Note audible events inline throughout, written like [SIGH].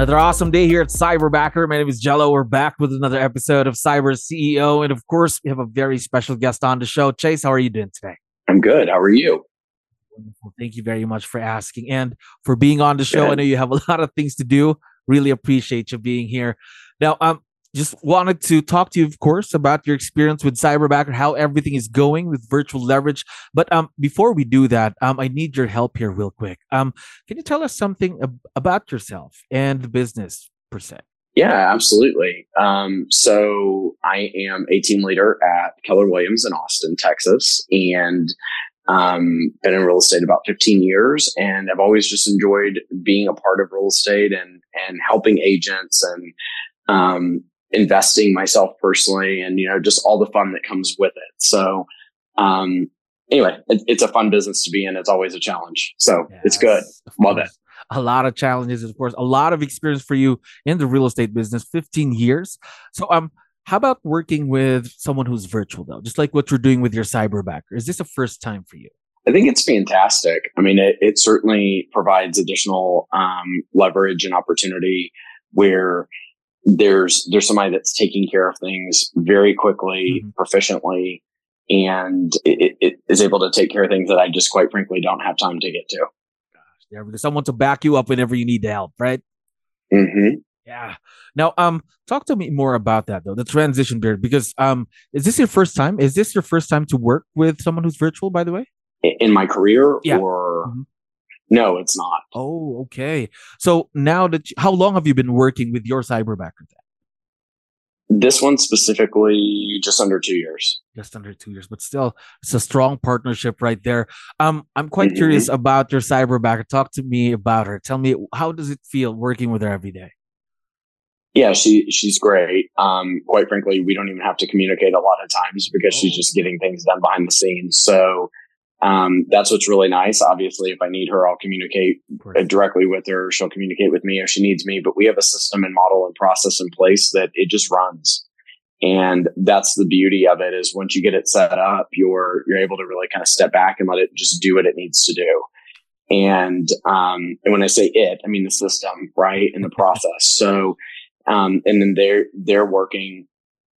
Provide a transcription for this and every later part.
Another awesome day here at Cyberbacker. My name is Jello. We're back with another episode of Cyber CEO. And of course, we have a very special guest on the show. Chase, how are you doing today? I'm good. How are you? Wonderful. Thank you very much for asking and for being on the show. Good. I know you have a lot of things to do. Really appreciate you being here. Now, um, just wanted to talk to you, of course, about your experience with Cyberbacker, how everything is going with virtual leverage. But um, before we do that, um, I need your help here, real quick. Um, can you tell us something ab- about yourself and the business per se? Yeah, absolutely. Um, so I am a team leader at Keller Williams in Austin, Texas, and um, been in real estate about 15 years, and I've always just enjoyed being a part of real estate and and helping agents and um, investing myself personally and you know just all the fun that comes with it. So um anyway it, it's a fun business to be in. It's always a challenge. So yes, it's good love it. a lot of challenges of course. A lot of experience for you in the real estate business 15 years. So um how about working with someone who's virtual though? Just like what you're doing with your cyberbacker is this a first time for you? I think it's fantastic. I mean, it, it certainly provides additional um, leverage and opportunity where there's there's somebody that's taking care of things very quickly, mm-hmm. proficiently, and it, it is able to take care of things that I just quite frankly don't have time to get to. Gosh, yeah, there's someone to back you up whenever you need the help, right? Mm-hmm. Yeah. Now, um, talk to me more about that though, the transition period, because um, is this your first time? Is this your first time to work with someone who's virtual, by the way? In my career, yeah. or mm-hmm. No, it's not. Oh, okay. So now that you, how long have you been working with your cyberbacker then? This one specifically, just under two years. Just under two years, but still, it's a strong partnership right there. Um, I'm quite mm-hmm. curious about your cyberbacker. Talk to me about her. Tell me how does it feel working with her every day? Yeah, she she's great. Um, quite frankly, we don't even have to communicate a lot of times because oh. she's just getting things done behind the scenes. So um, that's what's really nice. Obviously, if I need her, I'll communicate directly with her. She'll communicate with me if she needs me. But we have a system and model and process in place that it just runs. And that's the beauty of it is once you get it set up, you're you're able to really kind of step back and let it just do what it needs to do. And um, and when I say it, I mean the system, right, and the process. So um, and then they're they're working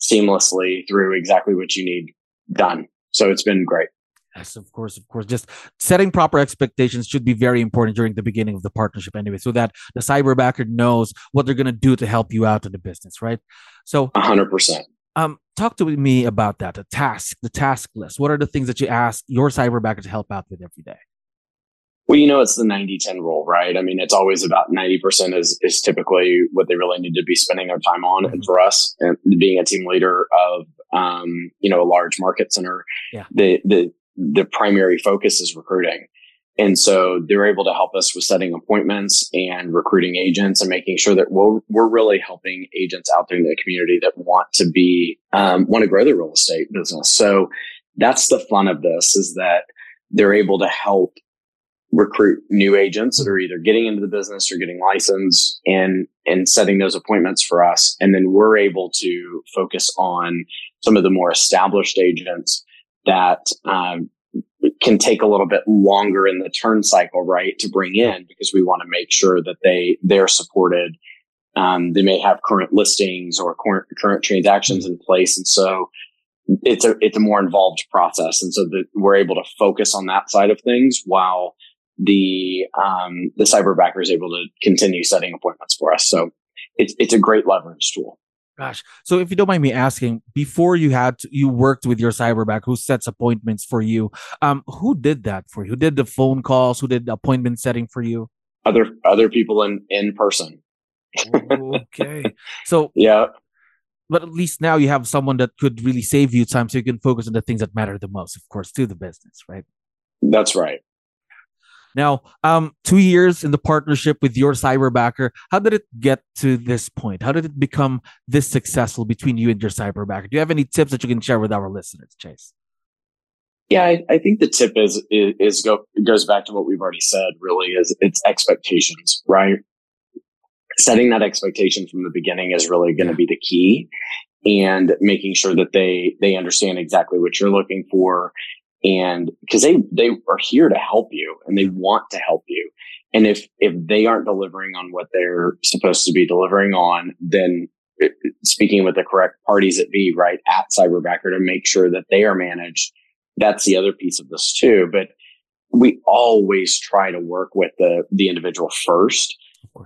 seamlessly through exactly what you need done. So it's been great. Yes, of course, of course. Just setting proper expectations should be very important during the beginning of the partnership, anyway, so that the cyberbacker knows what they're going to do to help you out in the business, right? So, hundred percent. Um, talk to me about that. The task, the task list. What are the things that you ask your cyberbacker to help out with every day? Well, you know, it's the 90 10 rule, right? I mean, it's always about 90% is, is typically what they really need to be spending their time on. Mm-hmm. And for us, and being a team leader of, um, you know, a large market center, yeah. the, the, the primary focus is recruiting. And so they're able to help us with setting appointments and recruiting agents and making sure that we're, we're really helping agents out there in the community that want to be, um, want to grow their real estate business. So that's the fun of this is that they're able to help recruit new agents that are either getting into the business or getting licensed and, and setting those appointments for us. And then we're able to focus on some of the more established agents that um, can take a little bit longer in the turn cycle, right, to bring in because we want to make sure that they they're supported. Um, they may have current listings or current, current transactions in place, and so it's a it's a more involved process, and so that we're able to focus on that side of things while the um, the cyberbacker is able to continue setting appointments for us. So it's it's a great leverage tool. Gosh. So if you don't mind me asking, before you had to, you worked with your cyberback who sets appointments for you, um, who did that for you? Who did the phone calls? Who did the appointment setting for you? Other other people in in person. okay. [LAUGHS] So yeah. But at least now you have someone that could really save you time so you can focus on the things that matter the most, of course, to the business, right? That's right. Now, um, two years in the partnership with your cyberbacker, how did it get to this point? How did it become this successful between you and your cyberbacker? Do you have any tips that you can share with our listeners, Chase? Yeah, I, I think the tip is, is, is go goes back to what we've already said. Really, is it's expectations, right? Setting that expectation from the beginning is really going to be the key, and making sure that they they understand exactly what you're looking for and because they they are here to help you and they want to help you. And if if they aren't delivering on what they're supposed to be delivering on then uh, speaking with the correct parties at be right at cyberbacker to make sure that they are managed that's the other piece of this too. But we always try to work with the the individual first.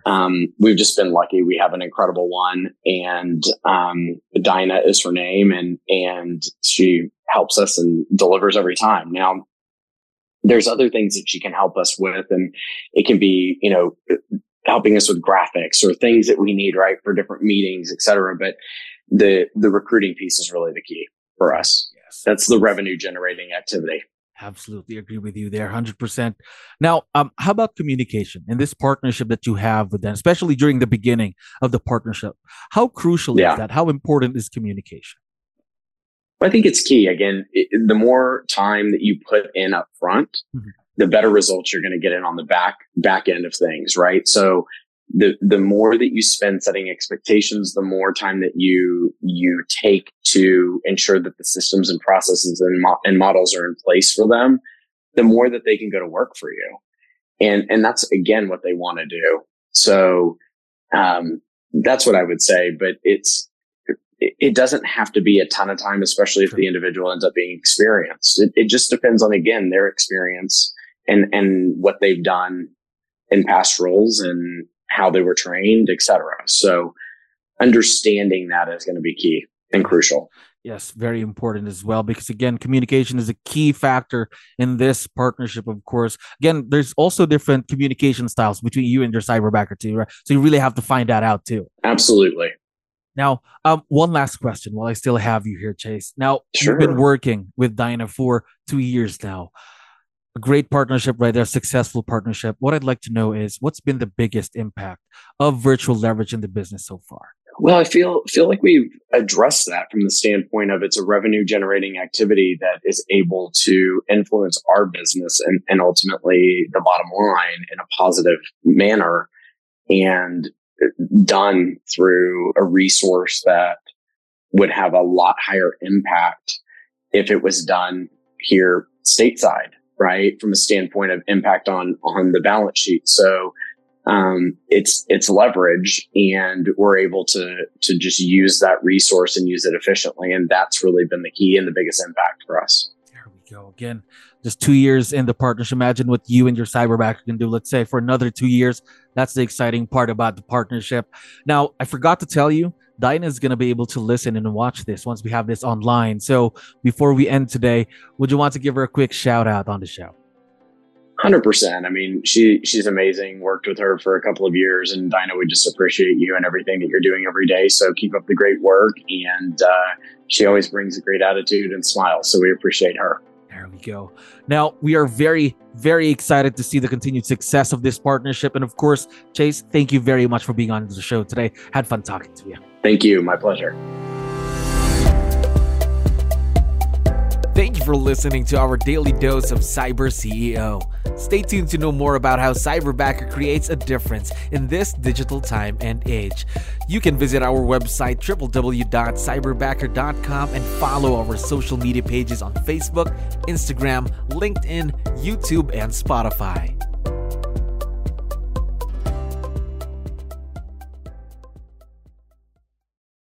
Um, we've just been lucky. We have an incredible one, and um, Dinah is her name, and and she helps us and delivers every time. Now, there's other things that she can help us with, and it can be you know helping us with graphics or things that we need right for different meetings, etc. But the the recruiting piece is really the key for us. Yes. That's the revenue generating activity. Absolutely agree with you there, 100%. Now, um, how about communication in this partnership that you have with them, especially during the beginning of the partnership? How crucial yeah. is that? How important is communication? I think it's key. Again, it, the more time that you put in up front, mm-hmm. the better results you're going to get in on the back back end of things, right? So the the more that you spend setting expectations, the more time that you you take to ensure that the systems and processes and, mo- and models are in place for them, the more that they can go to work for you, and and that's again what they want to do. So um, that's what I would say. But it's it, doesn't have to be a ton of time, especially if the individual ends up being experienced. It, it just depends on again their experience and and what they've done in past roles and how they were trained, etc. So understanding that is going to be key and crucial. Yes, very important as well because again, communication is a key factor in this partnership. Of course, again, there's also different communication styles between you and your cyberbacker too, right? So you really have to find that out too. Absolutely. Now, um, one last question while I still have you here, Chase. Now, sure. you've been working with Dinah for two years now a great partnership, right there, successful partnership. What I'd like to know is what's been the biggest impact of virtual leverage in the business so far? Well, I feel feel like we've addressed that from the standpoint of it's a revenue generating activity that is able to influence our business and, and ultimately the bottom line in a positive manner and done through a resource that would have a lot higher impact if it was done here stateside right? From a standpoint of impact on, on the balance sheet. So, um, it's, it's leverage and we're able to, to just use that resource and use it efficiently. And that's really been the key and the biggest impact for us. Go. Again, just two years in the partnership. Imagine what you and your cyberbacker can do, let's say for another two years. That's the exciting part about the partnership. Now, I forgot to tell you, Dinah is going to be able to listen and watch this once we have this online. So before we end today, would you want to give her a quick shout out on the show? Hundred percent. I mean, she she's amazing. Worked with her for a couple of years, and Dinah we just appreciate you and everything that you're doing every day. So keep up the great work. And uh, she always brings a great attitude and smile. So we appreciate her. There we go. Now, we are very, very excited to see the continued success of this partnership. And of course, Chase, thank you very much for being on the show today. Had fun talking to you. Thank you. My pleasure. Thank you for listening to our daily dose of Cyber CEO. Stay tuned to know more about how Cyberbacker creates a difference in this digital time and age. You can visit our website www.cyberbacker.com and follow our social media pages on Facebook, Instagram, LinkedIn, YouTube, and Spotify.